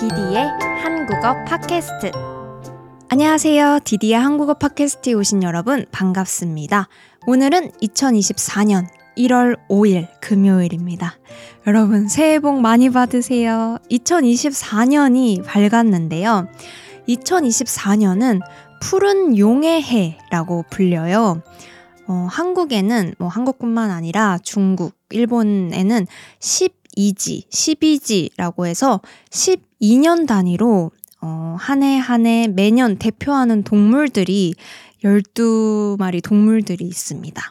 디디의 한국어 팟캐스트. 안녕하세요. 디디의 한국어 팟캐스트에 오신 여러분 반갑습니다. 오늘은 2024년 1월 5일 금요일입니다. 여러분 새해 복 많이 받으세요. 2024년이 밝았는데요. 2024년은 푸른 용의 해라고 불려요. 어, 한국에는 뭐 한국뿐만 아니라 중국, 일본에는 12지, 12지라고 해서 12 년 단위로 어, 한 해 한 해 매년 대표하는 동물들이 12마리 동물들이 있습니다.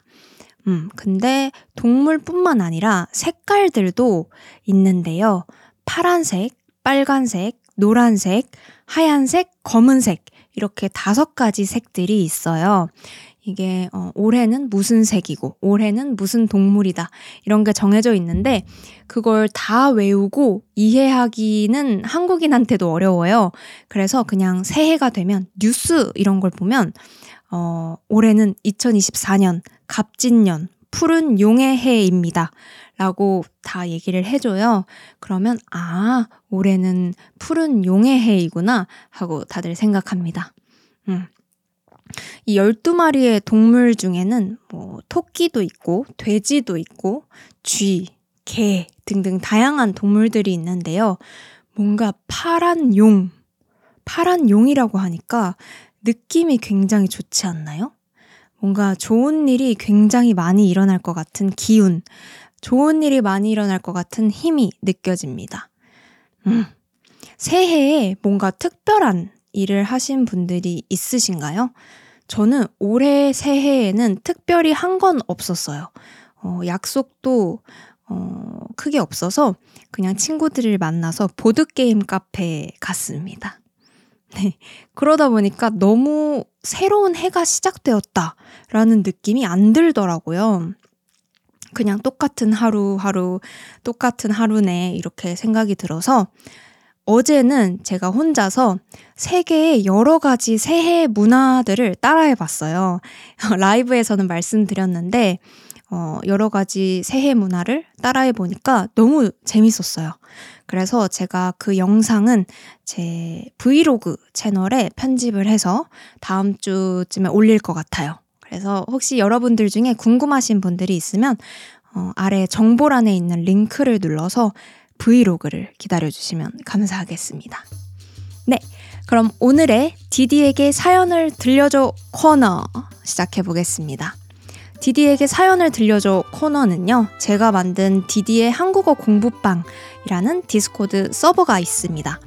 음, 근데 동물뿐만 아니라 색깔들도 있는데요. 파란색, 빨간색, 노란색, 하얀색, 검은색, 이렇게 다섯 가지 색들이 있어요. 이게 어, 올해는 무슨 색이고 올해는 무슨 동물이다 이런 게 정해져 있는데 그걸 다 외우고 이해하기는 한국인한테도 어려워요. 그래서 그냥 새해가 되면 뉴스 이런 걸 보면 어, 올해는 2024년 갑진년 푸른 용의 해입니다. 라고 다 얘기를 해줘요. 그러면, 아, 올해는 푸른 용의 해이구나 하고 다들 생각합니다. 음. 이 12마리의 동물 중에는 뭐 토끼도 있고 돼지도 있고 쥐, 개 등등 다양한 동물들이 있는데요. 뭔가 파란 용, 파란 용이라고 하니까 느낌이 굉장히 좋지 않나요? 뭔가 좋은 일이 굉장히 많이 일어날 것 같은 기운, 좋은 일이 많이 일어날 것 같은 힘이 느껴집니다. 음. 새해에 뭔가 특별한 일을 하신 분들이 있으신가요? 저는 올해 새해에는 특별히 한 건 없었어요. 어, 약속도 어, 크게 없어서 그냥 친구들을 만나서 보드게임 카페에 갔습니다. 네. 그러다 보니까 너무 새로운 해가 시작되었다라는 느낌이 안 들더라고요. 그냥 똑같은 하루하루, 똑같은 하루네, 이렇게 생각이 들어서 어제는 제가 혼자서 세계의 여러 가지 새해 문화들을 따라해 봤어요. 라이브에서는 말씀드렸는데, 어, 여러 가지 새해 문화를 따라해 보니까 너무 재밌었어요. 그래서 제가 그 영상은 제 브이로그 채널에 편집을 해서 다음 주쯤에 올릴 것 같아요. 그래서 혹시 여러분들 중에 궁금하신 분들이 있으면 어, 아래 정보란에 있는 링크를 눌러서 브이로그를 기다려주시면 감사하겠습니다. 네. 그럼 오늘의 디디에게 사연을 들려줘 코너 시작해 보겠습니다. 디디에게 사연을 들려줘 코너는요, 제가 만든 디디의 한국어 공부방이라는 디스코드 서버가 있습니다.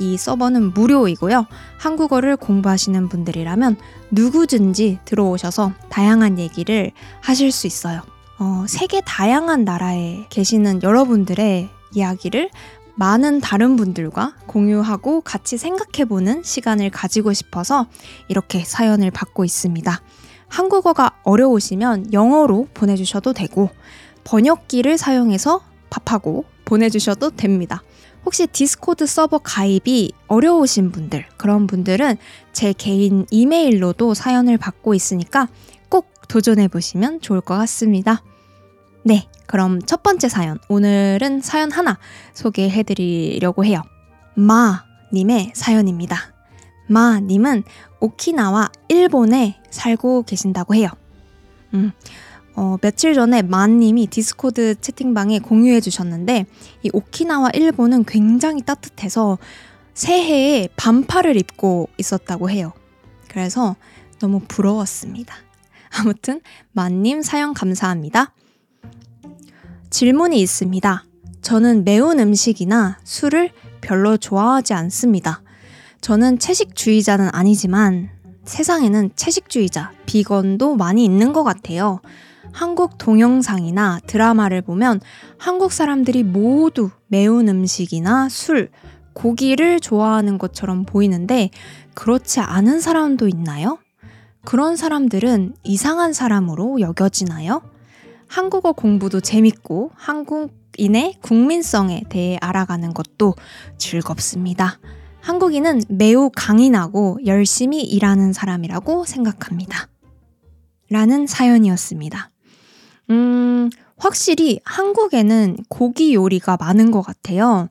이 서버는 무료이고요. 한국어를 공부하시는 분들이라면 누구든지 들어오셔서 다양한 얘기를 하실 수 있어요. 어, 세계 다양한 나라에 계시는 여러분들의 이야기를 많은 다른 분들과 공유하고 같이 생각해보는 시간을 가지고 싶어서 이렇게 사연을 받고 있습니다. 한국어가 어려우시면 영어로 보내주셔도 되고 번역기를 사용해서 번역하고 보내주셔도 됩니다. 혹시 디스코드 서버 가입이 어려우신 분들, 그런 분들은 제 개인 이메일로도 사연을 받고 있으니까 꼭 도전해보시면 좋을 것 같습니다. 네, 그럼 첫 번째 사연. 오늘은 사연 하나 소개해 드리려고 해요. 마님의 사연입니다. 마님은 오키나와 일본에 살고 계신다고 해요. 음, 어, 며칠 전에 마님이 디스코드 채팅방에 공유해 주셨는데, 이 오키나와 일본은 굉장히 따뜻해서 새해에 반팔을 입고 있었다고 해요. 그래서 너무 부러웠습니다. 아무튼, 마님 사연 감사합니다. 질문이 있습니다. 저는 매운 음식이나 술을 별로 좋아하지 않습니다. 저는 채식주의자는 아니지만 세상에는 채식주의자, 비건도 많이 있는 것 같아요. 한국 동영상이나 드라마를 보면 한국 사람들이 모두 매운 음식이나 술, 고기를 좋아하는 것처럼 보이는데 그렇지 않은 사람도 있나요? 그런 사람들은 이상한 사람으로 여겨지나요? 한국어 공부도 재밌고 한국인의 국민성에 대해 알아가는 것도 즐겁습니다. 한국인은 매우 강인하고 열심히 일하는 사람이라고 생각합니다. 라는 사연이었습니다. 음, 확실히 한국에는 고기 요리가 많은 것 같아요.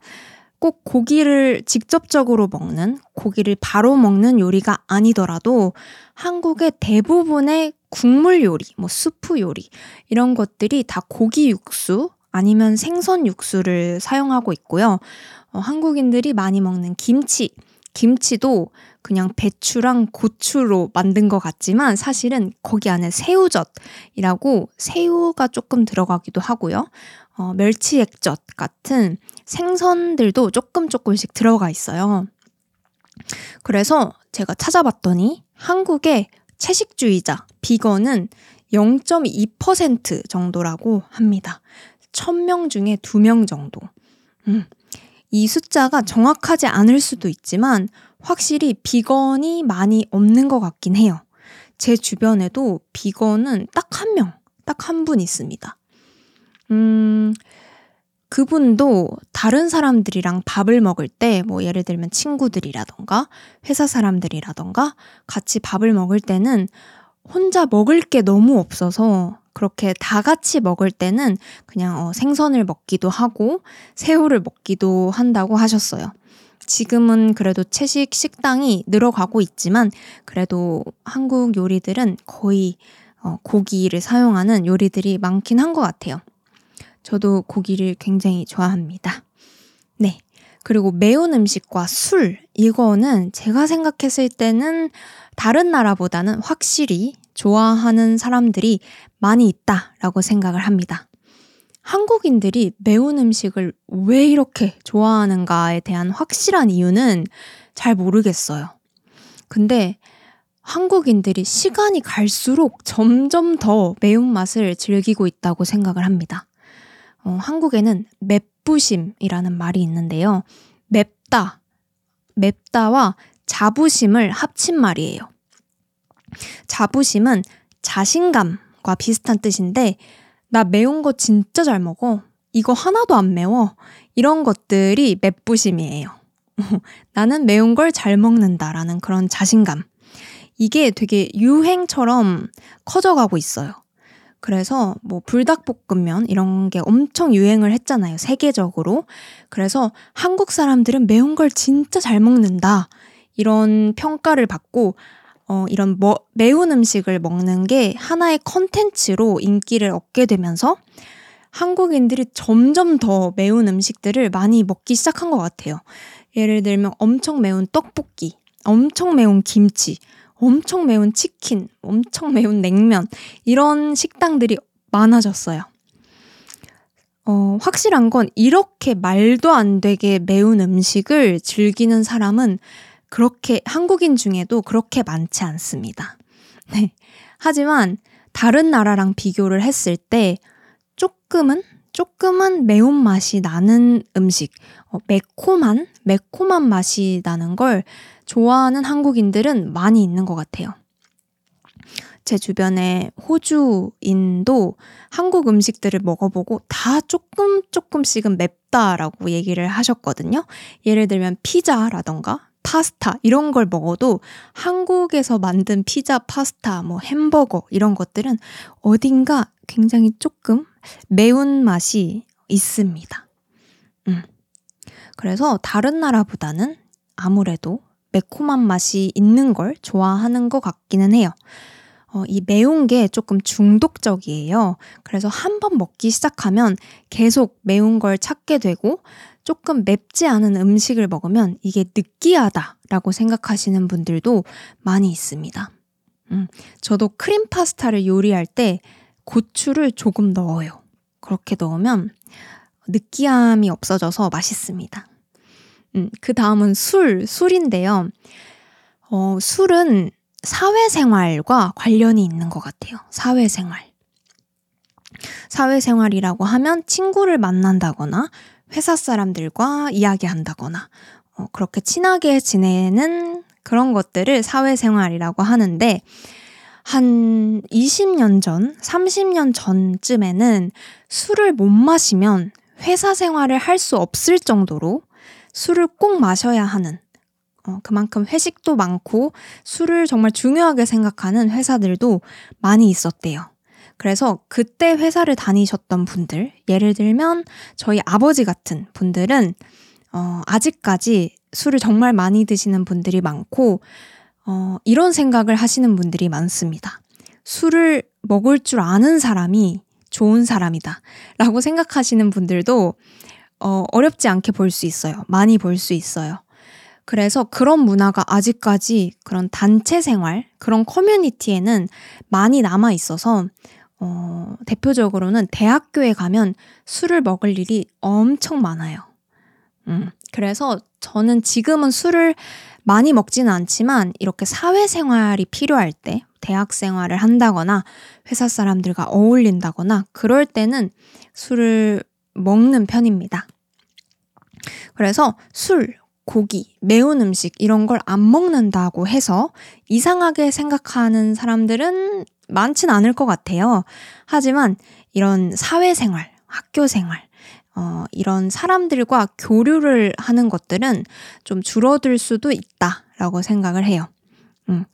꼭 고기를 직접적으로 먹는, 고기를 바로 먹는 요리가 아니더라도 한국의 대부분의 국물 요리, 뭐 수프 요리, 이런 것들이 다 고기 육수 아니면 생선 육수를 사용하고 있고요. 어, 한국인들이 많이 먹는 김치, 김치도 그냥 배추랑 고추로 만든 것 같지만 사실은 거기 안에 새우젓이라고 새우가 조금 들어가기도 하고요. 어, 멸치 액젓 같은 생선들도 조금 조금씩 들어가 있어요. 그래서 제가 찾아봤더니 한국의 채식주의자, 비건은 0.2% 정도라고 합니다. 1000명 중에 2명 정도. 음, 이 숫자가 정확하지 않을 수도 있지만 확실히 비건이 많이 없는 것 같긴 해요. 제 주변에도 비건은 딱 한 명, 딱 한 분 있습니다. 음, 그분도 다른 사람들이랑 밥을 먹을 때, 뭐 예를 들면 친구들이라던가 회사 사람들이라던가 같이 밥을 먹을 때는 혼자 먹을 게 너무 없어서 그렇게 다 같이 먹을 때는 그냥 어, 생선을 먹기도 하고 새우를 먹기도 한다고 하셨어요. 지금은 그래도 채식 식당이 늘어가고 있지만 그래도 한국 요리들은 거의 어, 고기를 사용하는 요리들이 많긴 한 것 같아요. 저도 고기를 굉장히 좋아합니다. 네. 그리고 매운 음식과 술, 이거는 제가 생각했을 때는 다른 나라보다는 확실히 좋아하는 사람들이 많이 있다라고 생각을 합니다. 한국인들이 매운 음식을 왜 이렇게 좋아하는가에 대한 확실한 이유는 잘 모르겠어요. 근데 한국인들이 시간이 갈수록 점점 더 매운맛을 즐기고 있다고 생각을 합니다. 어, 한국에는 맵부심이라는 말이 있는데요. 맵다, 맵다와 자부심을 합친 말이에요. 자부심은 자신감과 비슷한 뜻인데, 나 매운 거 진짜 잘 먹어. 이거 하나도 안 매워. 이런 것들이 맵부심이에요. 나는 매운 걸 잘 먹는다라는 그런 자신감. 이게 되게 유행처럼 커져가고 있어요. 그래서 뭐 불닭볶음면 이런 게 엄청 유행을 했잖아요. 세계적으로. 그래서 한국 사람들은 매운 걸 진짜 잘 먹는다. 이런 평가를 받고 어, 이런 뭐, 매운 음식을 먹는 게 하나의 컨텐츠로 인기를 얻게 되면서 한국인들이 점점 더 매운 음식들을 많이 먹기 시작한 것 같아요. 예를 들면 엄청 매운 떡볶이, 엄청 매운 김치, 엄청 매운 치킨, 엄청 매운 냉면, 이런 식당들이 많아졌어요. 어, 확실한 건 이렇게 말도 안 되게 매운 음식을 즐기는 사람은 그렇게 한국인 중에도 그렇게 많지 않습니다. 네. 하지만 다른 나라랑 비교를 했을 때 조금은 조금은 매운맛이 나는 음식, 어, 매콤한 매콤한 맛이 나는 걸 좋아하는 한국인들은 많이 있는 것 같아요. 제 주변에 호주인도 한국 음식들을 먹어보고 다 조금 조금씩은 맵다라고 얘기를 하셨거든요. 예를 들면 피자라던가 파스타 이런 걸 먹어도 한국에서 만든 피자, 파스타, 뭐 햄버거 이런 것들은 어딘가 굉장히 조금 매운 맛이 있습니다. 음. 그래서 다른 나라보다는 아무래도 매콤한 맛이 있는 걸 좋아하는 것 같기는 해요. 어, 이 매운 게 조금 중독적이에요. 그래서 한 번 먹기 시작하면 계속 매운 걸 찾게 되고 조금 맵지 않은 음식을 먹으면 이게 느끼하다라고 생각하시는 분들도 많이 있습니다. 음, 저도 크림 파스타를 요리할 때 고추를 조금 넣어요. 그렇게 넣으면 느끼함이 없어져서 맛있습니다. 음, 그 다음은 술, 술인데요. 어, 술은 사회생활과 관련이 있는 것 같아요. 사회생활. 사회생활이라고 하면 친구를 만난다거나 회사 사람들과 이야기한다거나 어, 그렇게 친하게 지내는 그런 것들을 사회생활이라고 하는데 한 20년 전, 30년 전쯤에는 술을 못 마시면 회사 생활을 할 수 없을 정도로 술을 꼭 마셔야 하는 어, 그만큼 회식도 많고 술을 정말 중요하게 생각하는 회사들도 많이 있었대요. 그래서 그때 회사를 다니셨던 분들, 예를 들면 저희 아버지 같은 분들은 어, 아직까지 술을 정말 많이 드시는 분들이 많고, 어, 이런 생각을 하시는 분들이 많습니다. 술을 먹을 줄 아는 사람이 좋은 사람이다. 라고 생각하시는 분들도 어, 어렵지 않게 볼 수 있어요. 많이 볼 수 있어요. 그래서 그런 문화가 아직까지 그런 단체 생활, 그런 커뮤니티에는 많이 남아 있어서, 어, 대표적으로는 대학교에 가면 술을 먹을 일이 엄청 많아요. 음, 그래서 저는 지금은 술을 많이 먹지는 않지만 이렇게 사회생활이 필요할 때, 대학 생활을 한다거나 회사 사람들과 어울린다거나 그럴 때는 술을 먹는 편입니다. 그래서 술, 고기, 매운 음식 이런 걸 안 먹는다고 해서 이상하게 생각하는 사람들은 많진 않을 것 같아요. 하지만 이런 사회생활, 학교생활, 어, 이런 사람들과 교류를 하는 것들은 좀 줄어들 수도 있다라고 생각을 해요. 음,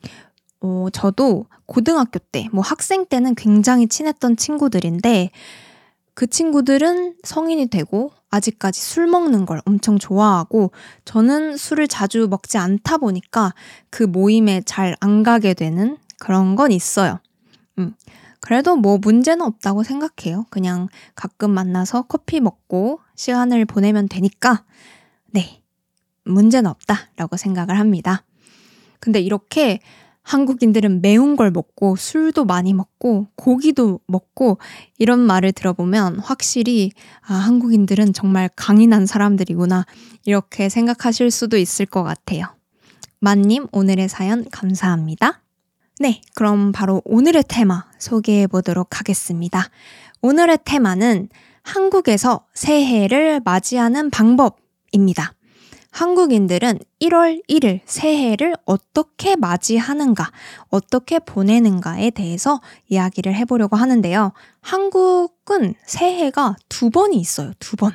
어, 저도 고등학교 때, 뭐 학생 때는 굉장히 친했던 친구들인데, 그 친구들은 성인이 되고 아직까지 술 먹는 걸 엄청 좋아하고 저는 술을 자주 먹지 않다 보니까 그 모임에 잘 안 가게 되는 그런 건 있어요. 음. 그래도 뭐 문제는 없다고 생각해요. 그냥 가끔 만나서 커피 먹고 시간을 보내면 되니까 네. 문제는 없다라고 생각을 합니다. 근데 이렇게 한국인들은 매운 걸 먹고 술도 많이 먹고 고기도 먹고 이런 말을 들어보면 확실히 아, 한국인들은 정말 강인한 사람들이구나 이렇게 생각하실 수도 있을 것 같아요. 만님 오늘의 사연 감사합니다. 네, 그럼 바로 오늘의 테마 소개해 보도록 하겠습니다. 오늘의 테마는 한국에서 새해를 맞이하는 방법입니다. 한국인들은 1월 1일 새해를 어떻게 맞이하는가, 어떻게 보내는가에 대해서 이야기를 해보려고 하는데요. 한국은 새해가 두 번이 있어요. 두 번.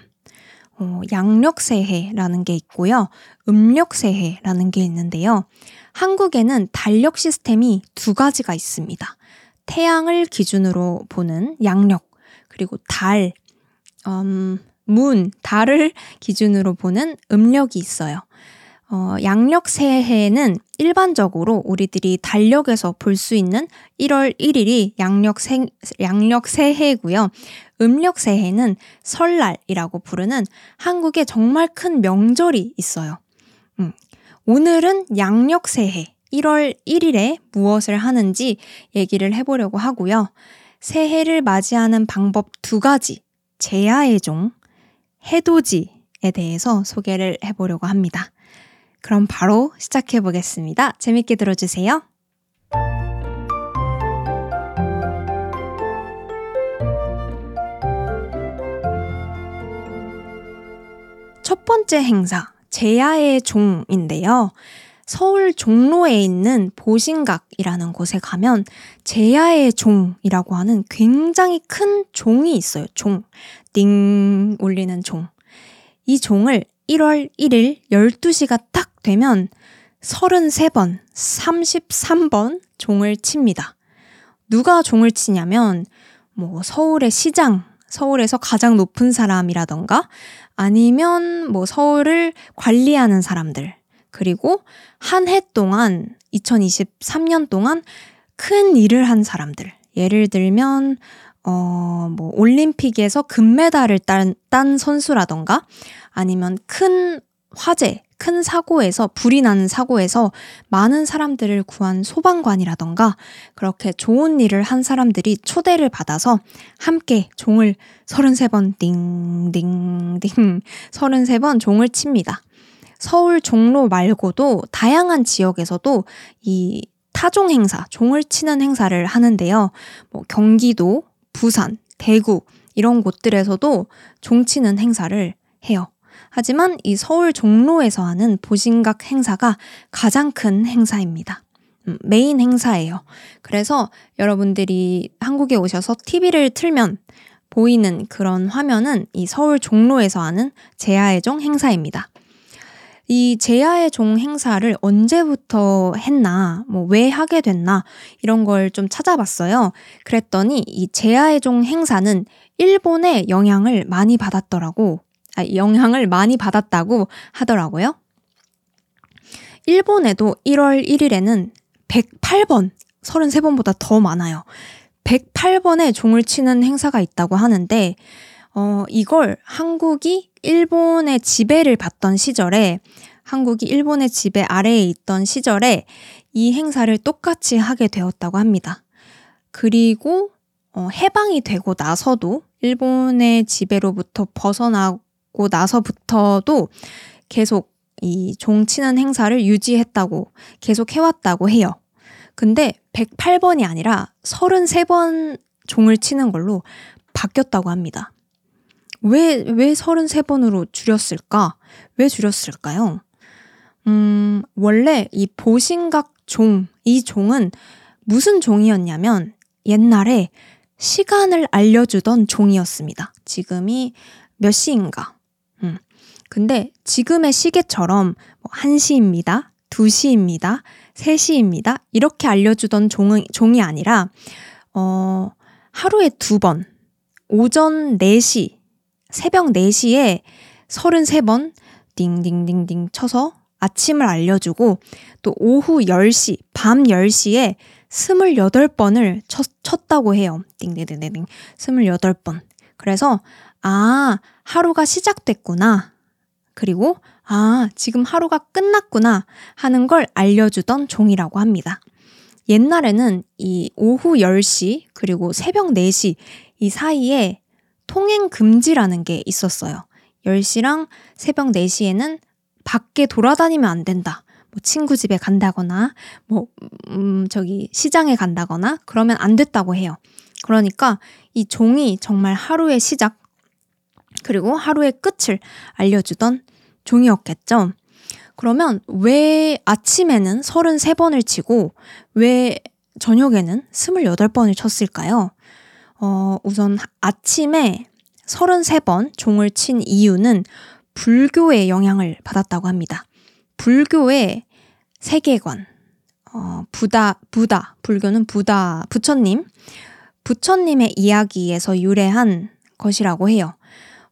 어, 양력 새해라는 게 있고요. 음력 새해라는 게 있는데요. 한국에는 달력 시스템이 두 가지가 있습니다. 태양을 기준으로 보는 양력, 그리고 달, 음, 문, 달을 기준으로 보는 음력이 있어요. 어, 양력 새해는 일반적으로 우리들이 달력에서 볼 수 있는 1월 1일이 양력 생, 양력 새해고요. 음력 새해는 설날이라고 부르는 한국에 정말 큰 명절이 있어요. 음, 오늘은 양력 새해 1월 1일에 무엇을 하는지 얘기를 해보려고 하고요. 새해를 맞이하는 방법 두 가지, 제야의 종, 해돋이에 대해서 소개를 해보려고 합니다. 그럼 바로 시작해 보겠습니다. 재밌게 들어주세요. 첫 번째 행사, 제야의 종인데요. 서울 종로에 있는 보신각이라는 곳에 가면 제야의 종이라고 하는 굉장히 큰 종이 있어요. 종. 띵 울리는 종. 이 종을 1월 1일 12시가 딱 되면 33번, 33번 종을 칩니다. 누가 종을 치냐면 뭐 서울의 시장, 서울에서 가장 높은 사람이라던가 아니면 뭐 서울을 관리하는 사람들. 그리고 한 해 동안 2023년 동안 큰 일을 한 사람들. 예를 들면 어, 뭐, 올림픽에서 금메달을 딴, 딴 선수라던가 아니면 큰 화재, 큰 사고에서, 불이 나는 사고에서 많은 사람들을 구한 소방관이라던가 그렇게 좋은 일을 한 사람들이 초대를 받아서 함께 종을 33번 띵, 띵, 띵, 33번 종을 칩니다. 서울 종로 말고도 다양한 지역에서도 이 타종 행사, 종을 치는 행사를 하는데요. 뭐 경기도, 부산, 대구 이런 곳들에서도 종 치는 행사를 해요. 하지만 이 서울 종로에서 하는 보신각 행사가 가장 큰 행사입니다. 음, 메인 행사예요. 그래서 여러분들이 한국에 오셔서 TV를 틀면 보이는 그런 화면은 이 서울 종로에서 하는 제야의 종 행사입니다. 이 제야의 종 행사를 언제부터 했나, 뭐 왜 하게 됐나, 이런 걸 좀 찾아봤어요. 그랬더니 이 제야의 종 행사는 일본의 영향을 많이 받았더라고. 아, 영향을 많이 받았다고 하더라고요. 일본에도 1월 1일에는 108번, 33번보다 더 많아요. 108번의 종을 치는 행사가 있다고 하는데, 어, 이걸 한국이 일본의 지배를 받던 시절에, 한국이 일본의 지배 아래에 있던 시절에 이 행사를 똑같이 하게 되었다고 합니다. 그리고 어, 해방이 되고 나서도 일본의 지배로부터 벗어나 고 나서부터도 계속 이 종치는 행사를 유지했다고 계속 해왔다고 해요. 근데 108번이 아니라 33번 종을 치는 걸로 바뀌었다고 합니다. 왜, 왜 33번으로 줄였을까? 왜 줄였을까요? 음, 원래 이 보신각 종, 이 종은 무슨 종이었냐면 옛날에 시간을 알려주던 종이었습니다. 지금이 몇 시인가? 음. 근데 지금의 시계처럼 1시입니다. 뭐 2시입니다. 3시입니다. 이렇게 알려주던 종이, 종이 아니라, 어, 하루에 두 번, 오전 4시, 새벽 4시에 33번 띵띵띵띵 쳐서 아침을 알려주고 또 오후 10시, 밤 10시에 28번을 쳤, 쳤다고 해요. 띵띵띵띵. 28번. 그래서, 아, 하루가 시작됐구나. 그리고, 아, 지금 하루가 끝났구나 하는 걸 알려주던 종이라고 합니다. 옛날에는 이 오후 10시, 그리고 새벽 4시 이 사이에 통행 금지라는 게 있었어요. 10시랑 새벽 4시에는 밖에 돌아다니면 안 된다. 뭐 친구 집에 간다거나 뭐 음, 저기 시장에 간다거나 그러면 안 됐다고 해요. 그러니까 이 종이 정말 하루의 시작 그리고 하루의 끝을 알려주던 종이었겠죠. 그러면 왜 아침에는 33번을 치고 왜 저녁에는 28번을 쳤을까요? 어, 우선 아침에 33번 종을 친 이유는 불교의 영향을 받았다고 합니다. 불교의 세계관, 어, 부다, 부다, 불교는 부다, 부처님, 부처님의 이야기에서 유래한 것이라고 해요.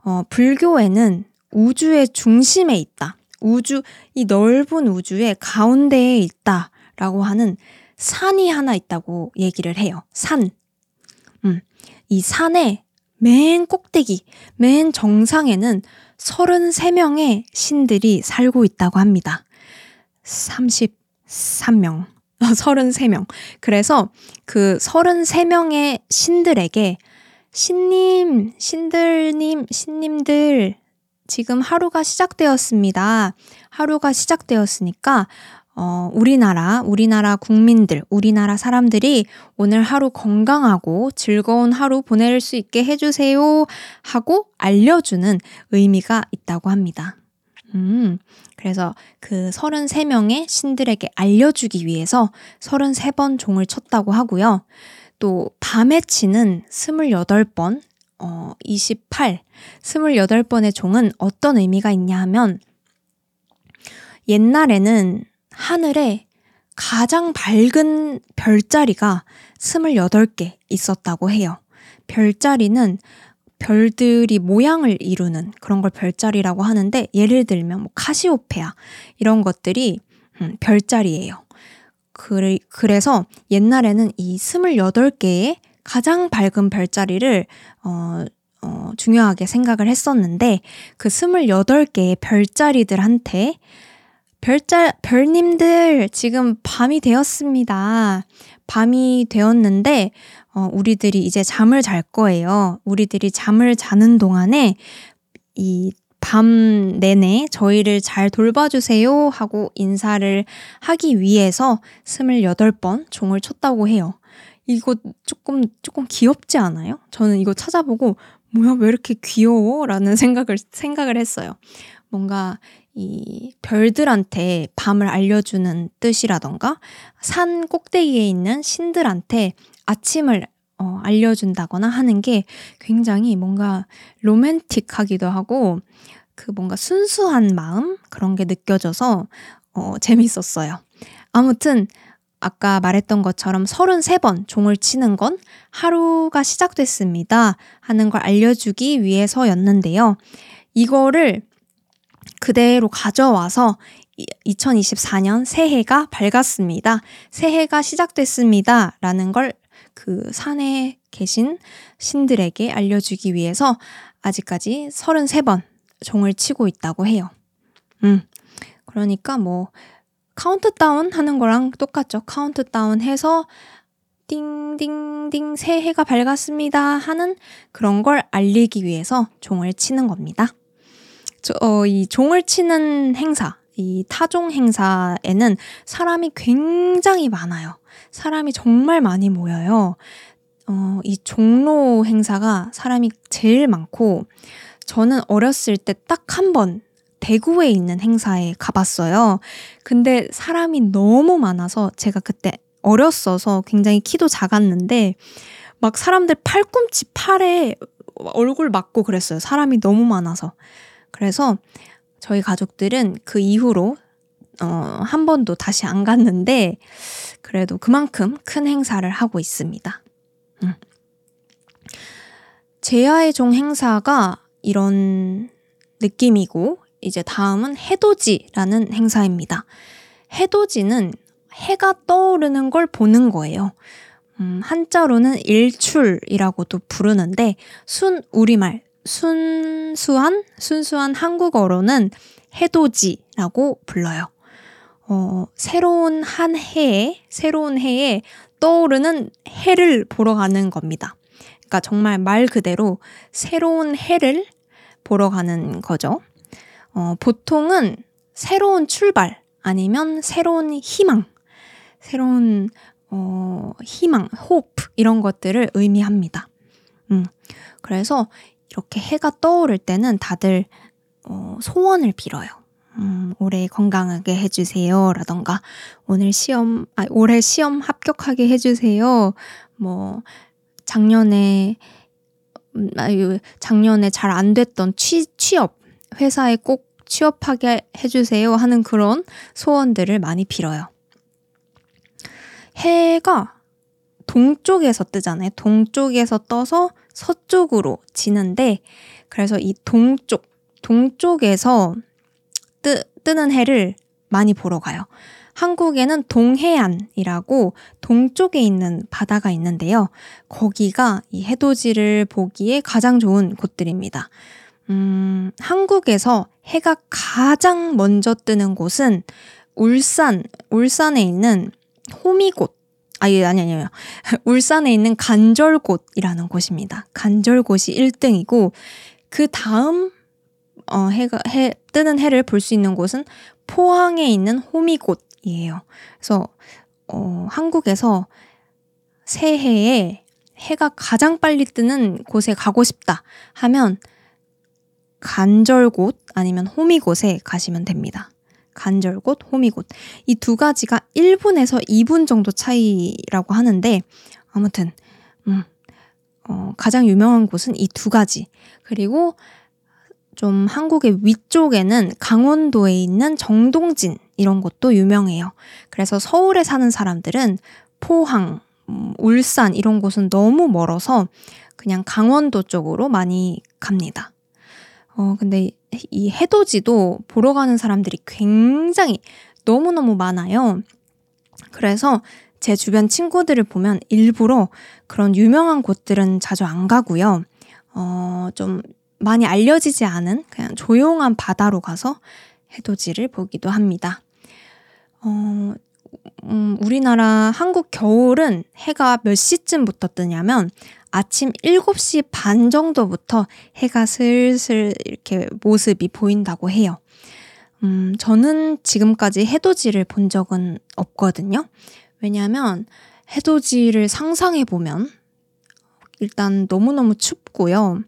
어, 불교에는 우주의 중심에 있다. 우주, 이 넓은 우주의 가운데에 있다. 라고 하는 산이 하나 있다고 얘기를 해요. 산. 음, 이 산의 맨 꼭대기, 맨 정상에는 33명의 신들이 살고 있다고 합니다. 33명. 33명. 그래서 그 33명의 신들에게 신님, 신들님, 신님들, 지금 하루가 시작되었습니다. 하루가 시작되었으니까 어, 우리나라, 우리나라 국민들, 우리나라 사람들이 오늘 하루 건강하고 즐거운 하루 보낼 수 있게 해주세요 하고 알려주는 의미가 있다고 합니다. 음, 그래서 그 33명의 신들에게 알려주기 위해서 33번 종을 쳤다고 하고요. 또 밤에 치는 28번, 어, 28, 28번의 종은 어떤 의미가 있냐 하면 옛날에는 하늘에 가장 밝은 별자리가 28개 있었다고 해요. 별자리는 별들이 모양을 이루는 그런 걸 별자리라고 하는데 예를 들면 뭐 카시오페아 이런 것들이 음, 별자리예요. 그, 그래서 옛날에는 이 28개의 가장 밝은 별자리를 어, 어, 중요하게 생각을 했었는데 그 28개의 별자리들한테 별자, 별님들, 지금 밤이 되었습니다. 밤이 되었는데, 어, 우리들이 이제 잠을 잘 거예요. 우리들이 잠을 자는 동안에 이 밤 내내 저희를 잘 돌봐주세요 하고 인사를 하기 위해서 28번 종을 쳤다고 해요. 이거 조금, 조금 귀엽지 않아요? 저는 이거 찾아보고, 뭐야, 왜 이렇게 귀여워? 라는 생각을, 생각을 했어요. 뭔가 이 별들한테 밤을 알려주는 뜻이라던가 산 꼭대기에 있는 신들한테 아침을 어, 알려준다거나 하는 게 굉장히 뭔가 로맨틱하기도 하고 그 뭔가 순수한 마음 그런 게 느껴져서 어, 재밌었어요. 아무튼 아까 말했던 것처럼 33번 종을 치는 건 하루가 시작됐습니다 하는 걸 알려주기 위해서였는데요. 이거를 그대로 가져와서 2024년 새해가 밝았습니다. 새해가 시작됐습니다. 라는 걸 그 산에 계신 신들에게 알려주기 위해서 아직까지 33번 종을 치고 있다고 해요. 음. 그러니까 뭐 카운트다운 하는 거랑 똑같죠. 카운트다운 해서 띵띵띵 새해가 밝았습니다 하는 그런 걸 알리기 위해서 종을 치는 겁니다. 저, 어, 이 종을 치는 행사, 이 타종 행사에는 사람이 굉장히 많아요. 사람이 정말 많이 모여요. 어, 이 종로 행사가 사람이 제일 많고, 저는 어렸을 때 딱 한 번 대구에 있는 행사에 가봤어요. 근데 사람이 너무 많아서 제가 그때 어렸어서 굉장히 키도 작았는데, 막 사람들 팔꿈치 팔에 얼굴 맞고 그랬어요. 사람이 너무 많아서. 그래서 저희 가족들은 그 이후로 어, 한 번도 다시 안 갔는데 그래도 그만큼 큰 행사를 하고 있습니다. 음. 제야의 종 행사가 이런 느낌이고 이제 다음은 해돋이라는 행사입니다. 해돋이는 해가 떠오르는 걸 보는 거예요. 음, 한자로는 일출이라고도 부르는데 순 우리말 순수한 순수한 한국어로는 해돋이라고 불러요. 어, 새로운 한 해에 새로운 해에 떠오르는 해를 보러 가는 겁니다. 그러니까 정말 말 그대로 새로운 해를 보러 가는 거죠. 어, 보통은 새로운 출발 아니면 새로운 희망, 새로운 어, 희망, 호프 이런 것들을 의미합니다. 음, 그래서 이렇게 해가 떠오를 때는 다들 어, 소원을 빌어요. 음, 올해 건강하게 해주세요. 라던가, 오늘 시험, 아, 올해 시험 합격하게 해주세요. 뭐, 작년에, 작년에 잘 안 됐던 취, 취업, 회사에 꼭 취업하게 해주세요. 하는 그런 소원들을 많이 빌어요. 해가 동쪽에서 뜨잖아요. 동쪽에서 떠서 서쪽으로 지는데 그래서 이 동쪽 동쪽에서 뜨, 뜨는 해를 많이 보러 가요. 한국에는 동해안이라고 동쪽에 있는 바다가 있는데요. 거기가 이 해돋이를 보기에 가장 좋은 곳들입니다. 음, 한국에서 해가 가장 먼저 뜨는 곳은 울산, 울산에 있는 호미곶 아니, 아니, 아니요. 울산에 있는 간절곶이라는 곳입니다. 간절곶이 1등이고, 그 다음, 어, 해가, 해, 뜨는 해를 볼 수 있는 곳은 포항에 있는 호미곶 이에요. 그래서, 어, 한국에서 새해에 해가 가장 빨리 뜨는 곳에 가고 싶다 하면 간절곶 아니면 호미곶에 가시면 됩니다. 간절곶, 호미곶. 이 두 가지가 1분에서 2분 정도 차이라고 하는데, 아무튼, 음, 어, 가장 유명한 곳은 이 두 가지. 그리고 좀 한국의 위쪽에는 강원도에 있는 정동진 이런 곳도 유명해요. 그래서 서울에 사는 사람들은 포항, 음, 울산 이런 곳은 너무 멀어서 그냥 강원도 쪽으로 많이 갑니다. 어, 근데 이 해돋이도 보러 가는 사람들이 굉장히 너무너무 많아요. 그래서 제 주변 친구들을 보면 일부러 그런 유명한 곳들은 자주 안 가고요. 어, 좀 많이 알려지지 않은 그냥 조용한 바다로 가서 해돋이를 보기도 합니다. 어, 음, 우리나라 한국 겨울은 해가 몇 시쯤부터 뜨냐면 아침 7시 반 정도부터 해가 슬슬 이렇게 모습이 보인다고 해요. 음, 저는 지금까지 해돋이를 본 적은 없거든요. 왜냐하면 해돋이를 상상해 보면 일단 너무너무 춥고요.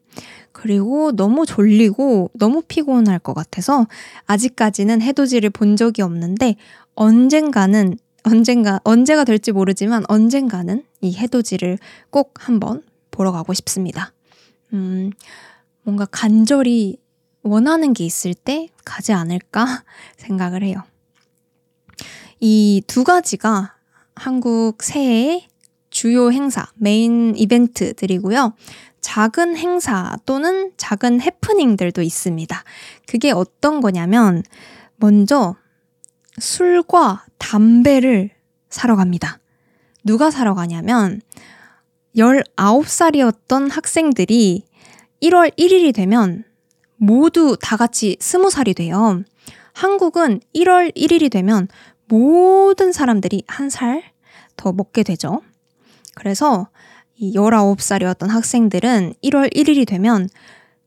그리고 너무 졸리고 너무 피곤할 것 같아서 아직까지는 해돋이를 본 적이 없는데 언젠가는 언젠가 언제가 될지 모르지만 언젠가는 이 해돋이를 꼭 한번 보러 가고 싶습니다. 음, 뭔가 간절히 원하는 게 있을 때 가지 않을까 생각을 해요. 이 두 가지가 한국 새해의 주요 행사, 메인 이벤트들이고요. 작은 행사 또는 작은 해프닝들도 있습니다. 그게 어떤 거냐면, 먼저 술과 담배를 사러 갑니다. 누가 사러 가냐면, 19살이었던 학생들이 1월 1일이 되면 모두 다 같이 20살이 돼요. 한국은 1월 1일이 되면 모든 사람들이 한 살 더 먹게 되죠. 그래서 이 19살이었던 학생들은 1월 1일이 되면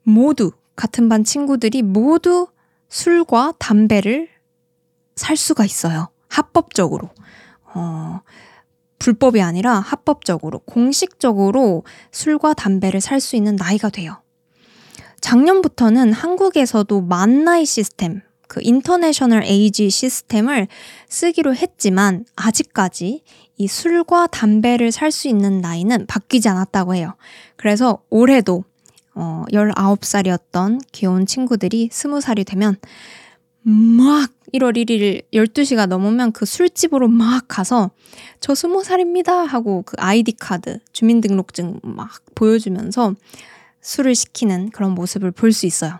모두 같은 반 친구들이 모두 술과 담배를 살 수가 있어요. 합법적으로. 어, 불법이 아니라 합법적으로, 공식적으로 술과 담배를 살 수 있는 나이가 돼요. 작년부터는 한국에서도 만 나이 시스템, 그 international age system을 쓰기로 했지만 아직까지 이 술과 담배를 살 수 있는 나이는 바뀌지 않았다고 해요. 그래서 올해도 어 19살이었던 귀여운 친구들이 20살이 되면 막 1월 1일 12시가 넘으면 그 술집으로 막 가서 저 20살입니다 하고 그 ID card, 주민등록증 막 보여주면서 술을 시키는 그런 모습을 볼 수 있어요.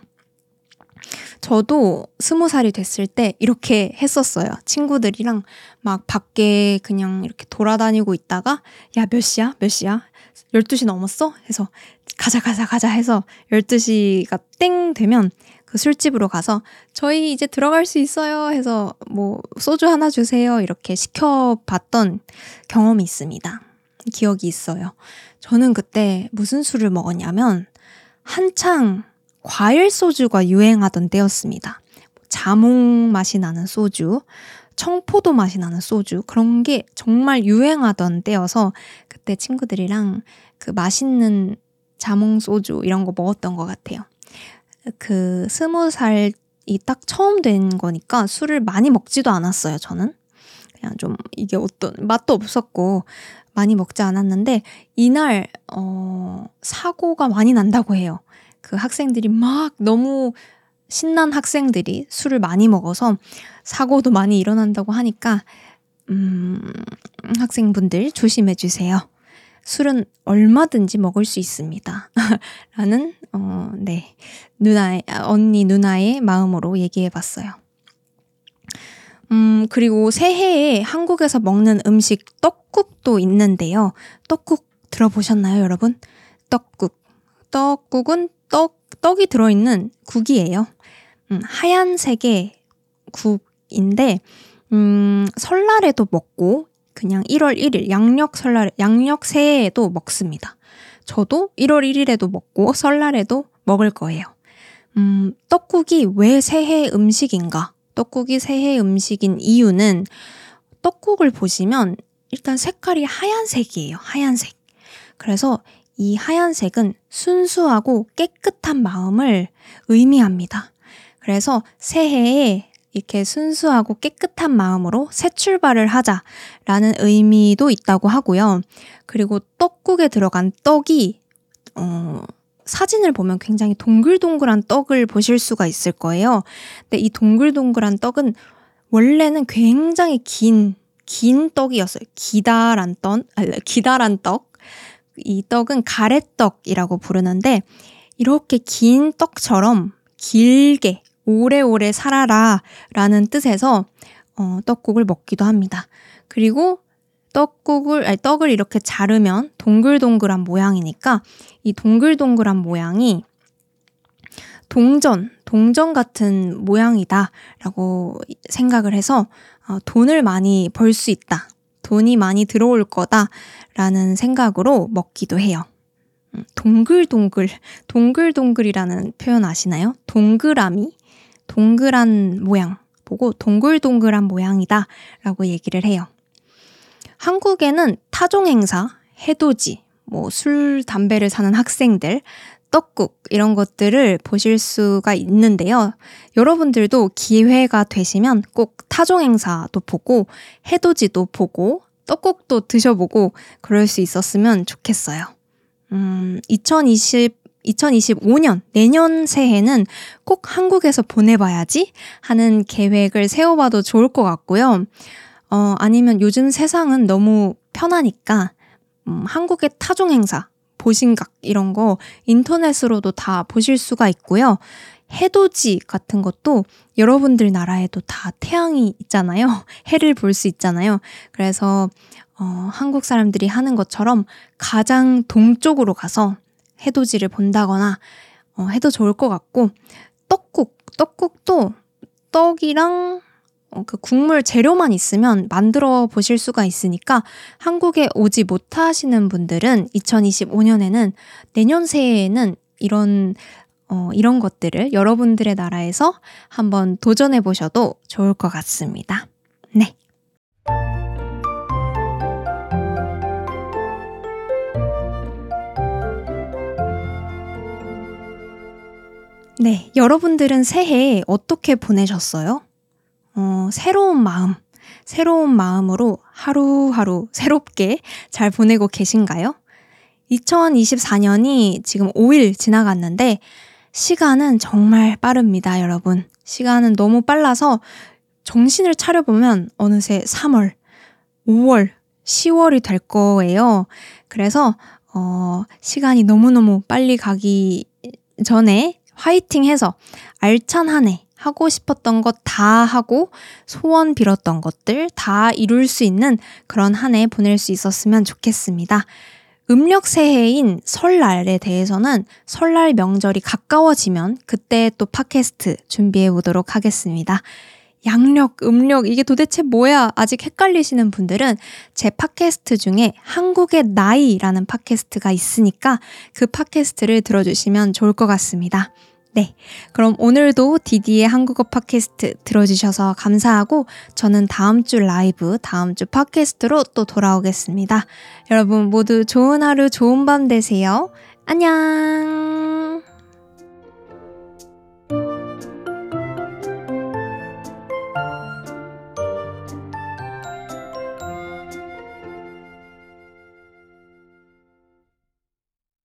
저도 스무 살이 됐을 때 이렇게 했었어요. 친구들이랑 막 밖에 그냥 이렇게 돌아다니고 있다가 야, 몇 시야? 몇 시야? 12시 넘었어? 해서 가자, 가자, 가자 해서 12시가 땡 되면 그 술집으로 가서 저희 이제 들어갈 수 있어요 해서 뭐 소주 하나 주세요 이렇게 시켜봤던 경험이 있습니다. 기억이 있어요. 저는 그때 무슨 술을 먹었냐면 한창 과일 소주가 유행하던 때였습니다. 자몽 맛이 나는 소주, 청포도 맛이 나는 소주, 그런 게 정말 유행하던 때여서 그때 친구들이랑 그 맛있는 자몽 소주 이런 거 먹었던 것 같아요. 그 스무 살이 딱 처음 된 거니까 술을 많이 먹지도 않았어요, 저는. 그냥 좀 이게 어떤 맛도 없었고 많이 먹지 않았는데 이날 어 사고가 많이 난다고 해요. 그 학생들이 막 너무 신난 학생들이 술을 많이 먹어서 사고도 많이 일어난다고 하니까 음, 학생분들 조심해 주세요. 술은 얼마든지 먹을 수 있습니다. 라는 어, 네. 누나의 언니 누나의 마음으로 얘기해 봤어요. 음, 그리고 새해에 한국에서 먹는 음식 떡국도 있는데요. 떡국 들어보셨나요, 여러분? 떡국. 떡국은 떡, 떡이 들어있는 국이에요. 음, 하얀색의 국인데, 음, 설날에도 먹고, 그냥 1월 1일, 양력 설날, 양력 새해에도 먹습니다. 저도 1월 1일에도 먹고, 설날에도 먹을 거예요. 음, 떡국이 왜 새해 음식인가? 떡국이 새해 음식인 이유는 떡국을 보시면 일단 색깔이 하얀색이에요. 하얀색. 그래서 이 하얀색은 순수하고 깨끗한 마음을 의미합니다. 그래서 새해에 이렇게 순수하고 깨끗한 마음으로 새 출발을 하자라는 의미도 있다고 하고요. 그리고 떡국에 들어간 떡이 어, 사진을 보면 굉장히 동글동글한 떡을 보실 수가 있을 거예요. 근데 이 동글동글한 떡은 원래는 굉장히 긴, 긴 떡이었어요. 기다란 떡, 기다란 떡. 이 떡은 가래떡이라고 부르는데 이렇게 긴 떡처럼 길게 오래오래 살아라 라는 뜻에서 어, 떡국을 먹기도 합니다. 그리고 떡국을, 아니, 떡을 이렇게 자르면 동글동글한 모양이니까 이 동글동글한 모양이 동전, 동전 같은 모양이다 라고 생각을 해서 어, 돈을 많이 벌 수 있다. 돈이 많이 들어올 거다 라는 생각으로 먹기도 해요. 음, 동글동글, 동글동글이라는 표현 아시나요? 동그라미, 동그란 모양 보고 동글동글한 모양이다 라고 얘기를 해요. 한국에는 타종 행사, 해돋이, 뭐 술, 담배를 사는 학생들, 떡국 이런 것들을 보실 수가 있는데요. 여러분들도 기회가 되시면 꼭 타종 행사도 보고 해돋이도 보고 떡국도 드셔보고 그럴 수 있었으면 좋겠어요. 음, 2020 2025년 내년 새해는 꼭 한국에서 보내봐야지 하는 계획을 세워봐도 좋을 것 같고요. 어, 아니면 요즘 세상은 너무 편하니까 음, 한국의 타종 행사 도신각 이런 거 인터넷으로도 다 보실 수가 있고요. 해돋이 같은 것도 여러분들 나라에도 다 태양이 있잖아요. 해를 볼 수 있잖아요. 그래서 어, 한국 사람들이 하는 것처럼 가장 동쪽으로 가서 해돋이를 본다거나 어, 해도 좋을 것 같고 떡국, 떡국도 떡이랑 어, 그 국물 재료만 있으면 만들어 보실 수가 있으니까 한국에 오지 못하시는 분들은 2025년에는 내년 새해에는 이런 어, 이런 것들을 여러분들의 나라에서 한번 도전해 보셔도 좋을 것 같습니다. 네. 네, 여러분들은 새해 어떻게 보내셨어요? 어, 새로운 마음, 새로운 마음으로 하루하루 새롭게 잘 보내고 계신가요? 2024년이 지금 5일 지나갔는데 시간은 정말 빠릅니다, 여러분. 시간은 너무 빨라서 정신을 차려보면 어느새 3월, 5월, 10월이 될 거예요. 그래서, 어, 시간이 너무너무 빨리 가기 전에 화이팅 해서 알찬 한 해, 하고 싶었던 것 다 하고 소원 빌었던 것들 다 이룰 수 있는 그런 한 해 보낼 수 있었으면 좋겠습니다. 음력 새해인 설날에 대해서는 설날 명절이 가까워지면 그때 또 팟캐스트 준비해 보도록 하겠습니다. 양력, 음력, 이게 도대체 뭐야? 아직 헷갈리시는 분들은 제 팟캐스트 중에 한국의 나이라는 팟캐스트가 있으니까 그 팟캐스트를 들어주시면 좋을 것 같습니다. 네. 그럼 오늘도 디디의 한국어 팟캐스트 들어주셔서 감사하고 저는 다음 주 라이브, 다음 주 팟캐스트로 또 돌아오겠습니다. 여러분 모두 좋은 하루, 좋은 밤 되세요. 안녕!